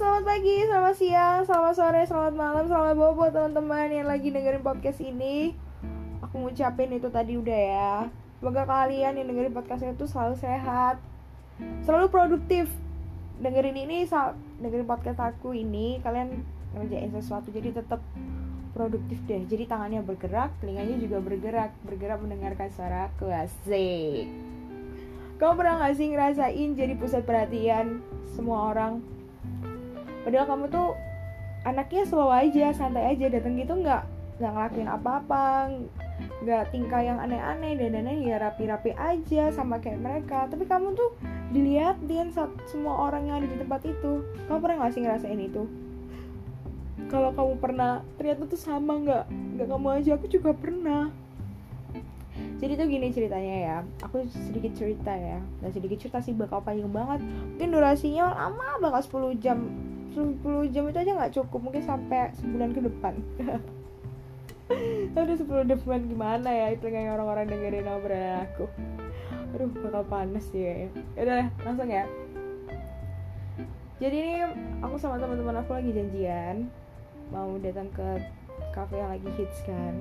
selamat pagi, selamat siang, selamat sore, selamat malam, selamat bobo teman-teman yang lagi dengerin podcast ini. Aku ngucapin itu tadi udah ya. Semoga kalian yang dengerin podcastnya itu selalu sehat, selalu produktif. Dengerin ini, dengerin podcast aku ini, kalian ngerjain sesuatu jadi tetap produktif deh. Jadi tangannya bergerak, telinganya juga bergerak, bergerak mendengarkan suara aku asik. Kamu pernah gak sih ngerasain jadi pusat perhatian semua orang padahal kamu tuh anaknya slow aja santai aja datang gitu nggak nggak ngelakuin apa-apa nggak tingkah yang aneh-aneh dan dananya ya rapi-rapi aja sama kayak mereka. Tapi kamu tuh dilihatin saat semua orang yang ada di tempat itu. Kamu pernah nggak sih ngerasain itu? Kalau kamu pernah ternyata tuh sama nggak nggak kamu aja aku juga pernah. Jadi tuh gini ceritanya ya aku sedikit cerita ya. Dan sedikit cerita sih bakal panjang banget. Mungkin durasinya lama bakal 10 jam 10 jam itu aja nggak cukup mungkin sampai sebulan ke depan. Aduh 10 depan gimana ya? Itu kayak orang-orang dengerin obrolan aku. Aduh bakal panas ya Udah langsung ya. Jadi ini aku sama teman-teman aku lagi janjian Mau datang ke cafe yang lagi hits kan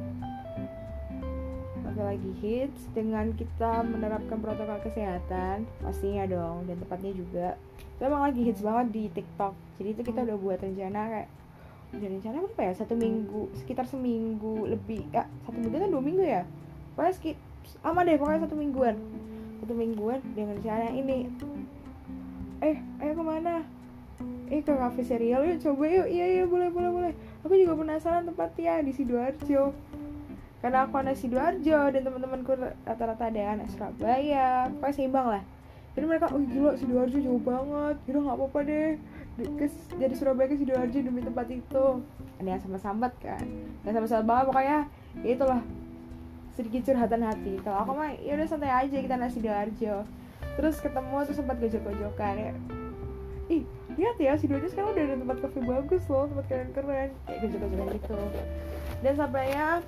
Cafe lagi hits dengan kita menerapkan protokol kesehatan Pastinya dong dan tempatnya juga itu emang lagi hits banget di TikTok. Jadi itu kita udah buat rencana kayak udah rencana apa ya? Satu minggu sekitar seminggu lebih ya satu minggu kan dua minggu ya? Pokoknya sekit aman deh pokoknya satu mingguan. Satu mingguan dengan rencana ini. Eh ayo ke mana? Eh ke cafe serial yuk coba yuk. Iya iya boleh boleh boleh. Aku juga penasaran tempatnya di sidoarjo karena aku anak sidoarjo dan teman-temanku rata-rata ada anak Surabaya. Pokoknya seimbang lah. Jadi mereka oh gila sidoarjo jauh banget. Udah nggak apa-apa deh. Ke, dari Surabaya ke sidoarjo demi tempat itu. Ada yang sama sambat kan. Yang sama sambat banget pokoknya ya itulah. Sedikit curhatan hati. Kalau aku mah ya udah santai aja kita nasi sidoarjo. Terus ketemu terus sempat gojok-gojokan ya. Ih lihat ya sidoarjo sekarang udah ada tempat kafe bagus loh tempat keren-keren kayak gojok-gojokan gitu. Dan sampainya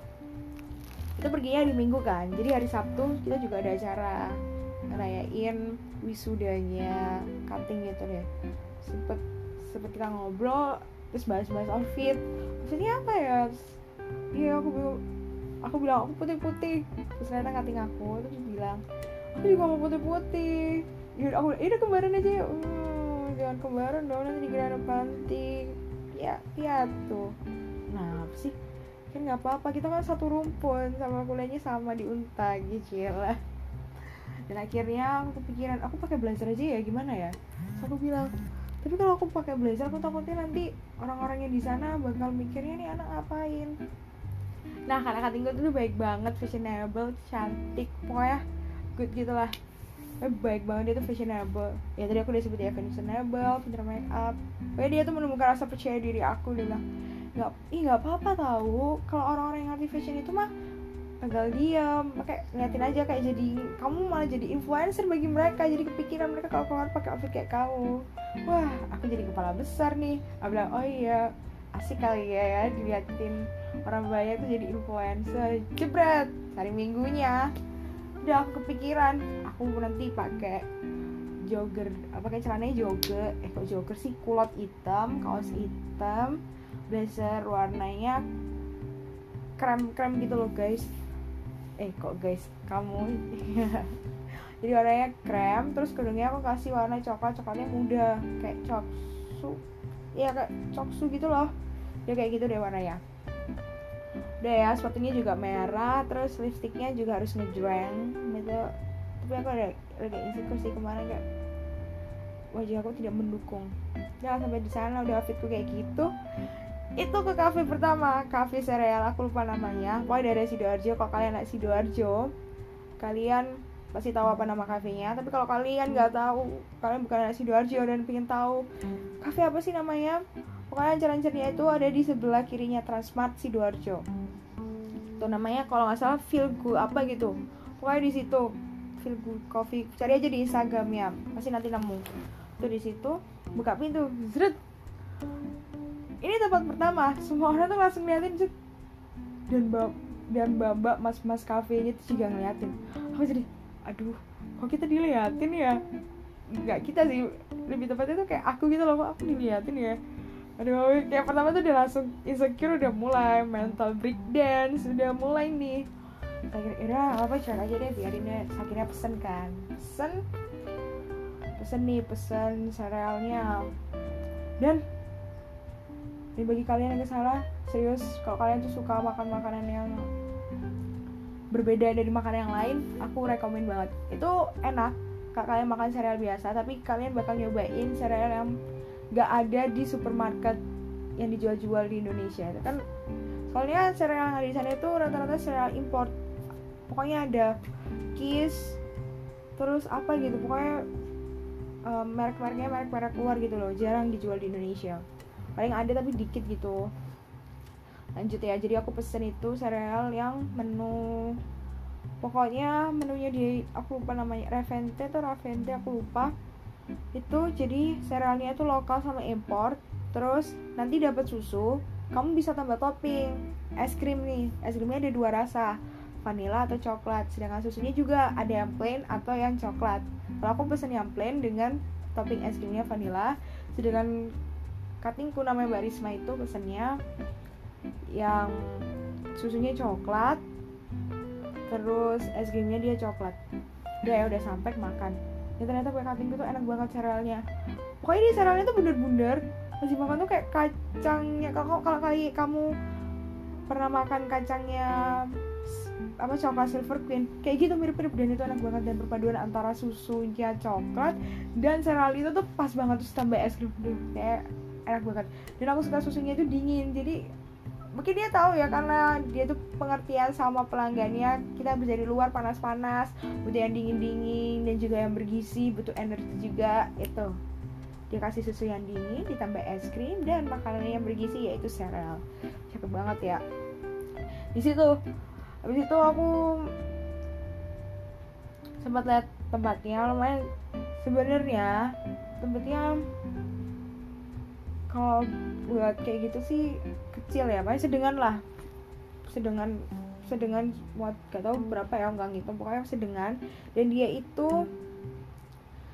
kita perginya di minggu kan jadi hari sabtu kita juga ada acara ngerayain wisudanya cutting gitu deh. Sempet sempet kita ngobrol terus bahas-bahas outfit. Maksudnya apa ya? Iya aku bilang aku bilang aku putih-putih. Terus ternyata cutting aku terus bilang aku juga mau putih-putih. Ya aku ini kembaran aja ya. Hmm, jangan kembaran dong nanti dikira ada panti. Ya lihat tuh. Nah apa sih kan nggak apa-apa. Kita kan satu rumpun. Sama kuliahnya sama di unta gitu lah dan akhirnya aku kepikiran aku pakai blazer aja ya gimana ya? Terus aku bilang tapi kalau aku pakai blazer aku takutnya nanti orang-orang yang di sana bakal mikirnya nih anak ngapain? Nah karena kating gue tuh baik banget fashionable cantik pokoknya good gitu lah. Baik banget dia tuh fashionable. Ya tadi aku udah sebut ya fashionable pinter make up. Pokoknya dia tuh menemukan rasa percaya diri aku dia bilang nggak ih nggak apa-apa tahu kalau orang-orang yang ngerti fashion itu mah agak diam. Kayak ngeliatin aja kayak jadi kamu malah jadi influencer bagi mereka. Jadi kepikiran mereka kalau keluar pakai outfit kayak kamu. Wah aku jadi kepala besar nih. Aku bilang oh iya asik kali ya ya. Diliatin orang banyak tuh jadi influencer. Jebret hari minggunya. Udah aku kepikiran aku nanti pakai jogger apa kayak celananya jogger. Eh kok jogger sih? Kulot hitam kaos hitam blazer warnanya krem krem gitu loh guys. Eh kok guys? Kamu jadi warnanya krem terus kerudungnya aku kasih warna coklat. Coklatnya muda kayak coksu. Ya kayak coksu gitu loh. Ya kayak gitu deh warnanya. Udah ya sepatunya juga merah terus lipstiknya juga harus ngejreng gitu. Tapi aku ada ada insecure sih kemarin kayak wajah aku tidak mendukung. Jangan sampai di sana udah outfitku kayak gitu itu ke kafe pertama kafe sereal aku lupa namanya. Pokoknya dari sidoarjo kalau kalian naik sidoarjo kalian pasti tahu apa nama kafenya. Tapi kalau kalian nggak tahu kalian bukan anak sidoarjo dan pengen tahu kafe apa sih namanya pokoknya ancar-ancarnya itu ada di sebelah kirinya Transmart sidoarjo. Itu namanya kalau nggak salah feel good apa gitu. Pokoknya di situ feel good coffee. Cari aja di Instagramnya pasti nanti nemu. Tuh di situ buka pintu zret ini tempat pertama. Semua orang tuh langsung ngeliatin cek dan bab dan babak mas mas kafenya tuh juga ngeliatin. Aku jadi aduh kok kita diliatin ya? Nggak kita sih. Lebih tepatnya tuh kayak aku gitu loh kok aku diliatin ya? Aduh kayak pertama tuh udah langsung insecure udah mulai mental breakdown sudah mulai nih. Akhirnya apa cek aja deh biarin deh akhirnya pesen kan? Pesen? Pesen nih pesen serealnya. Dan ini bagi kalian yang salah serius kalau kalian tuh suka makan makanan yang berbeda dari makanan yang lain aku rekomend banget. Itu enak kak kalian makan sereal biasa tapi kalian bakal nyobain sereal yang gak ada di supermarket yang dijual-jual di Indonesia. Kan soalnya sereal yang ada di sana itu rata-rata sereal import. Pokoknya ada Kiss terus apa gitu pokoknya um, merek-mereknya merek-merek luar gitu loh jarang dijual di Indonesia paling ada tapi dikit gitu. Lanjut ya jadi aku pesen itu sereal yang menu pokoknya menunya di aku lupa namanya Revente atau Ravente aku lupa. Itu jadi cerealnya itu lokal sama import terus nanti dapat susu kamu bisa tambah topping. Es krim nih es krimnya ada dua rasa vanilla atau coklat. Sedangkan susunya juga ada yang plain atau yang coklat. Kalau aku pesen yang plain dengan topping es krimnya vanilla sedangkan cuttingku namanya Mbak Risma itu pesennya yang susunya coklat terus es krimnya dia coklat. Udah ya udah sampai makan. Ya ternyata kue kambing itu enak banget cerealnya. Pokoknya di cerealnya tuh bener-bener masih makan tuh kayak kacangnya. Kalau kalau kali kamu pernah makan kacangnya apa coklat silver queen kayak gitu mirip-mirip. Dan itu enak banget dan perpaduan antara susunya coklat dan cereal itu tuh pas banget. Terus tambah es krim tuh kayak enak banget. Dan aku suka susunya itu dingin jadi mungkin dia tahu ya karena dia tuh pengertian sama pelanggannya. Kita bisa di luar panas-panas butuh yang dingin-dingin dan juga yang bergizi butuh energi juga itu dia kasih susu yang dingin ditambah es krim dan makanan yang bergizi yaitu sereal cakep banget ya. Di situ habis itu aku sempat lihat tempatnya lumayan sebenarnya tempatnya kalau buat kayak gitu sih kecil ya. Paling sedengan lah. Sedengan sedengan buat gak tau berapa ya nggak ngitung. Pokoknya sedengan. Dan dia itu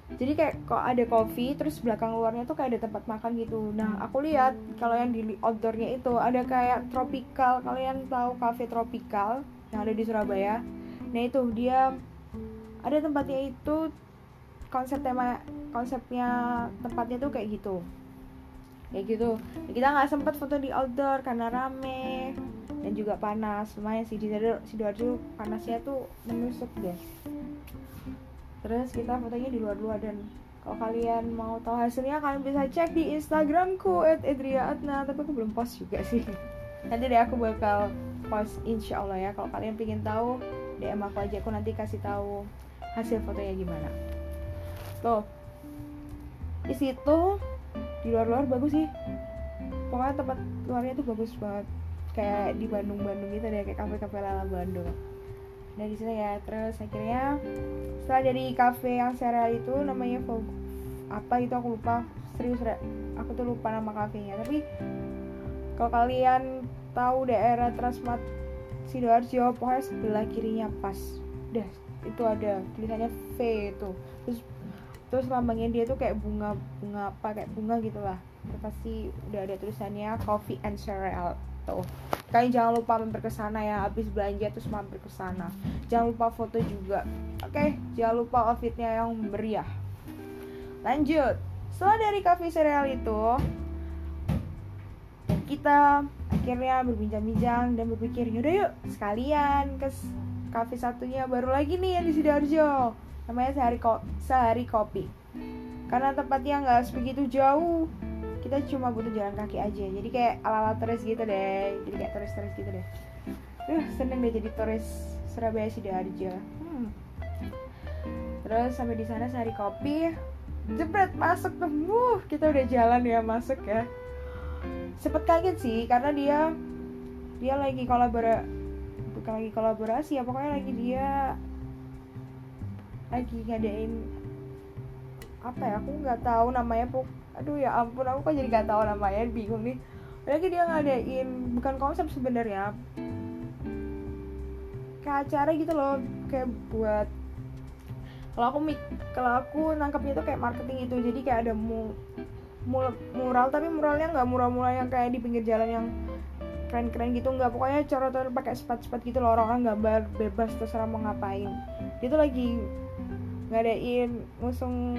jadi kayak kok ada kopi terus belakang luarnya tuh kayak ada tempat makan gitu. Nah aku lihat kalau yang di outdoornya itu ada kayak tropical. Kalian tahu cafe tropical yang ada di Surabaya? Nah itu dia ada tempatnya itu konsep tema konsepnya tempatnya tuh kayak gitu kayak gitu. Kita nggak sempat foto di outdoor karena rame dan juga panas. Lumayan sih di sidoarjo panasnya tuh menusuk deh. Terus kita fotonya di luar-luar dan kalau kalian mau tahu hasilnya kalian bisa cek di instagramku @edriaatna tapi aku belum post juga sih. Nanti deh aku bakal post insya Allah ya. Kalau kalian pengen tahu DM aku aja. Aku nanti kasih tahu hasil fotonya gimana. Tuh. Di situ di luar-luar bagus sih. Pokoknya tempat luarnya tuh bagus banget. Kayak di Bandung-Bandung gitu deh kayak kafe-kafe lala Bandung. Dari sana ya terus akhirnya setelah dari kafe yang serial itu namanya Fog apa itu aku lupa. Serius aku tuh lupa nama kafenya. Tapi kalau kalian tahu daerah Transmart sidoarjo pokoknya sebelah kirinya pas. Udah itu ada tulisannya V itu. Terus terus lambangnya dia tuh kayak bunga bunga apa kayak bunga gitu lah. Itu pasti udah ada tulisannya coffee and cereal. Tuh. Kalian jangan lupa mampir ke sana ya habis belanja terus mampir ke sana. Jangan lupa foto juga. Oke okay? jangan lupa outfitnya yang meriah lanjut. Setelah dari coffee cereal itu kita akhirnya berbincang-bincang dan berpikir yaudah yuk sekalian ke kafe satunya baru lagi nih yang di sidoarjo namanya sehari ko sehari kopi. Karena tempatnya nggak sebegitu jauh kita cuma butuh jalan kaki aja. Jadi kayak ala ala turis gitu deh. Jadi kayak turis turis gitu deh. Uh seneng deh jadi turis Surabaya sidoarjo. Hmm. terus sampai di sana sehari kopi. Jebret masuk tuh. Uh, kita udah jalan ya masuk ya. Sempet kaget sih karena dia dia lagi kolaborasi bukan lagi kolaborasi ya pokoknya lagi dia lagi ngadain apa ya? Aku nggak tahu namanya pok aduh ya ampun aku kok jadi nggak tahu namanya? Bingung nih. Lagi dia ngadain bukan konsep sebenarnya. Kayak acara gitu loh kayak buat kalau aku mik kalau aku nangkepnya itu kayak marketing itu. Jadi kayak ada mu, mu mural tapi muralnya nggak mural-mural yang kayak di pinggir jalan yang keren-keren gitu nggak. Pokoknya coret-coret pakai sepat-sepat gitu loh. Orang-orang gambar bebas terserah mau ngapain. Dia tuh lagi ngadain ngusung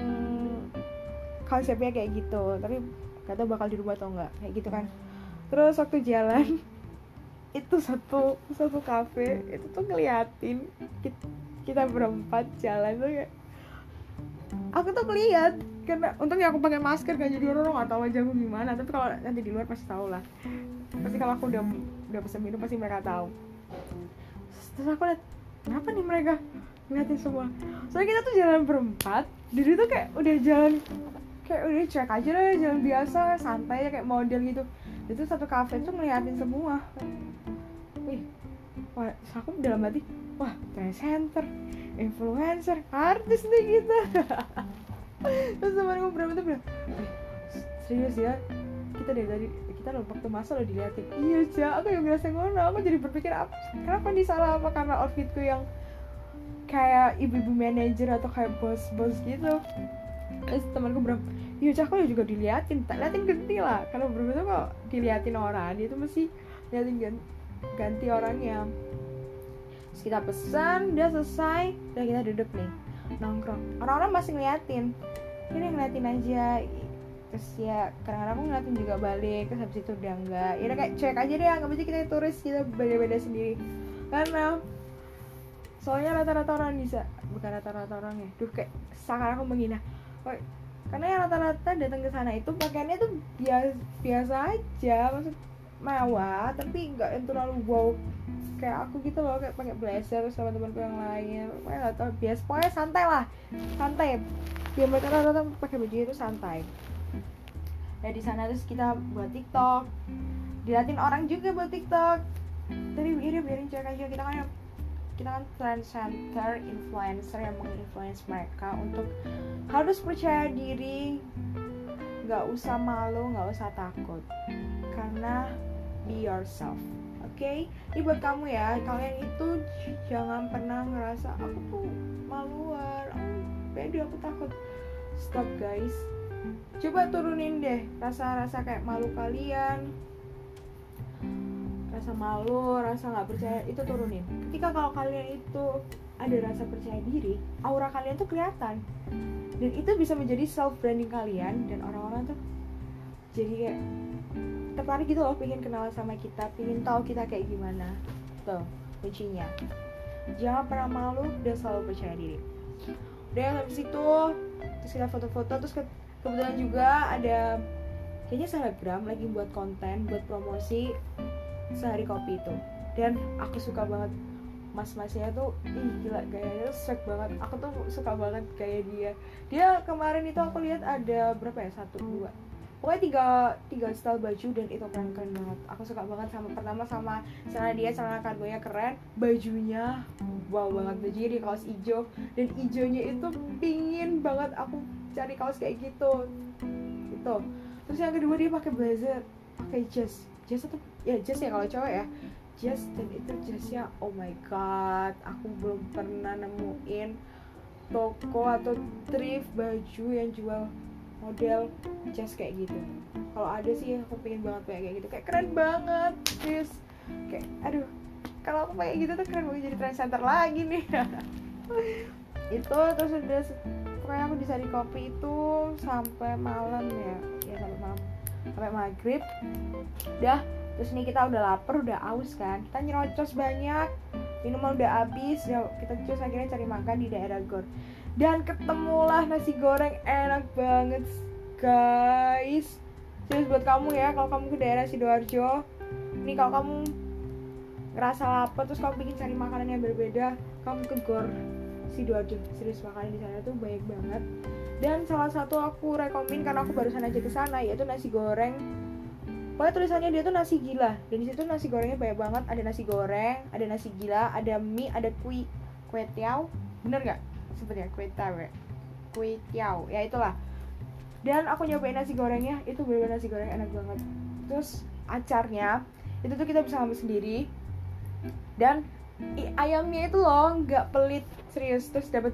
konsepnya kayak gitu. Tapi gak tau bakal dirubah atau enggak kayak gitu kan. Terus waktu jalan itu satu satu kafe itu tuh ngeliatin kita, kita berempat jalan tuh kayak aku tuh ngeliat karena untungnya aku pakai masker kan jadi orang nggak tahu aja aku gimana. Tapi kalau nanti di luar pasti tahu lah. Pasti kalau aku udah udah pesen minum pasti mereka tahu. Terus aku lihat kenapa nih mereka ngeliatin semua. Soalnya kita tuh jalan berempat jadi tuh kayak udah jalan kayak udah cek aja lah jalan biasa santai kayak model gitu. Itu satu kafe tuh ngeliatin semua. Wih wah aku dalam hati wah center influencer artis nih kita. Terus teman gue berapa tuh bilang eh, serius ya kita dari tadi kita lo waktu masa lo diliatin. Iya cak aku yang ngerasa ngono aku jadi berpikir apa kenapa nih salah? Apa karena outfitku yang kayak ibu-ibu manajer atau kayak bos-bos gitu. Terus temanku bilang iya cak aku juga diliatin. Tak liatin ganti lah. Kalau berbeda kok diliatin orang. Dia tuh mesti liatin ganti, ganti orangnya terus kita pesan udah selesai udah kita duduk nih nongkrong. Orang-orang masih ngeliatin. Ini ngeliatin aja. Terus ya kadang-kadang aku ngeliatin juga balik terus habis itu udah enggak. Ya kayak cek aja deh anggap aja kita turis kita beda-beda sendiri. Karena soalnya rata-rata orang bisa bukan rata-rata orang ya duh kayak sekarang aku menghina oh, karena yang rata-rata datang ke sana itu pakaiannya tuh biasa biasa aja maksud mewah tapi nggak yang terlalu wow kayak aku gitu loh kayak pakai blazer sama teman-teman yang lain pokoknya nggak tahu biasa pokoknya santai lah santai biar mereka rata-rata pakai baju itu santai ya di sana terus kita buat TikTok dilatin orang juga buat TikTok tadi biarin biarin cek aja kita kan kita kan trend center influencer yang menginfluence mereka untuk harus percaya diri. Nggak usah malu nggak usah takut. Karena be yourself oke? Okay? ini buat kamu ya. Kalian itu jangan pernah ngerasa aku tuh maluan oh, beda aku takut. Stop guys. Coba turunin deh rasa-rasa kayak malu kalian rasa malu rasa nggak percaya itu turunin. Ketika kalau kalian itu ada rasa percaya diri aura kalian tuh kelihatan. Dan itu bisa menjadi self branding kalian dan orang-orang tuh jadi kayak tertarik gitu loh pengen kenal sama kita pengen tahu kita kayak gimana. Tuh kuncinya. Jangan pernah malu dan selalu percaya diri. Udah habis itu terus kita foto-foto terus ke kebetulan juga ada kayaknya selebgram lagi buat konten buat promosi sehari kopi itu. Dan aku suka banget mas-masnya tuh ih gila gayanya swag banget. Aku tuh suka banget gaya dia. Dia kemarin itu aku lihat ada berapa ya? Satu dua. Pokoknya tiga tiga style baju dan itu keren keren banget. Aku suka banget sama pertama sama celana dia celana kargonya keren. Bajunya wow banget. Bajunya di kaos hijau. Dan hijaunya itu pingin banget aku cari kaos kayak gitu. Itu terus yang kedua dia pakai blazer pakai jas. Jas atau ya jas ya kalau cowok ya. Jas dan itu jasnya oh my god aku belum pernah nemuin toko atau thrift baju yang jual model jas kayak gitu. Kalau ada sih aku pengen banget kayak gitu. Kayak keren banget terus kayak aduh kalau aku kayak gitu tuh keren banget jadi trend center lagi nih. Itu terus udah pokoknya aku di Sari Kopi itu sampai malam ya. Ya sampai malam. Sampai maghrib. Udah terus nih kita udah lapar udah aus kan? Kita nyerocos banyak. Minuman udah habis. Kita terus akhirnya cari makan di daerah Gor. Dan ketemulah nasi goreng enak banget guys. Terus buat kamu ya kalau kamu ke daerah sidoarjo. Nih kalau kamu ngerasa lapar terus kamu bikin cari makanan yang berbeda kamu ke gor sidoarjo. Serius makanan di sana tuh banyak banget. Dan salah satu aku rekomen karena aku barusan aja ke sana yaitu nasi goreng pokoknya tulisannya dia tuh nasi gila. Dan di situ nasi gorengnya banyak banget. Ada nasi goreng ada nasi gila ada mie ada kue kue tiao bener gak sepertinya kue tawe kue tiao ya itulah. Dan aku nyobain nasi gorengnya. Itu bener nasi goreng enak banget. Terus acarnya itu tuh kita bisa ngambil sendiri. Dan ayamnya itu loh nggak pelit. Serius. Terus dapat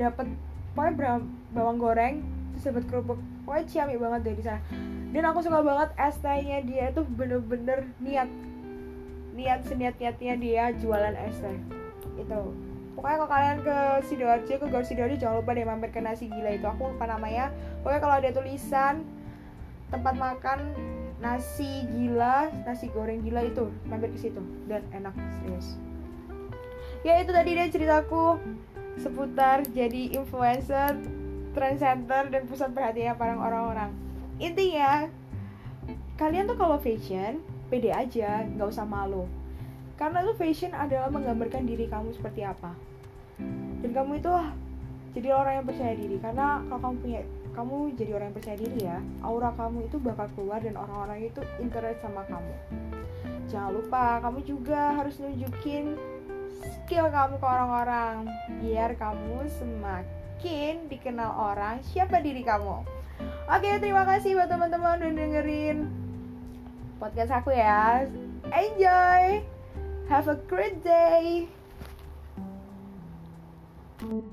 dapat pokoknya bawang goreng terus dapat kerupuk pokoknya ciamik banget dari sana. Dan aku suka banget es tehnya dia itu bener-bener niat. Niat seniat niatnya dia jualan es teh itu. Pokoknya kalau kalian ke sidoarjo ke Gor sidoarjo jangan lupa deh mampir ke nasi gila itu. Aku lupa namanya. Pokoknya kalau ada tulisan tempat makan nasi gila nasi goreng gila itu mampir ke situ. Dan enak serius. Ya itu tadi deh ceritaku seputar jadi influencer trend center dan pusat perhatian para orang-orang. Intinya kalian tuh kalau fashion pede aja nggak usah malu. Karena tuh fashion adalah menggambarkan diri kamu seperti apa. Dan kamu itu jadi orang yang percaya diri. Karena kalau kamu punya kamu jadi orang yang percaya diri ya aura kamu itu bakal keluar dan orang-orang itu interest sama kamu. Jangan lupa kamu juga harus nunjukin skill kamu ke orang-orang biar kamu semakin dikenal orang siapa diri kamu? Oke terima kasih buat teman-teman udah dengerin podcast aku ya. Enjoy! Have a great day! thank you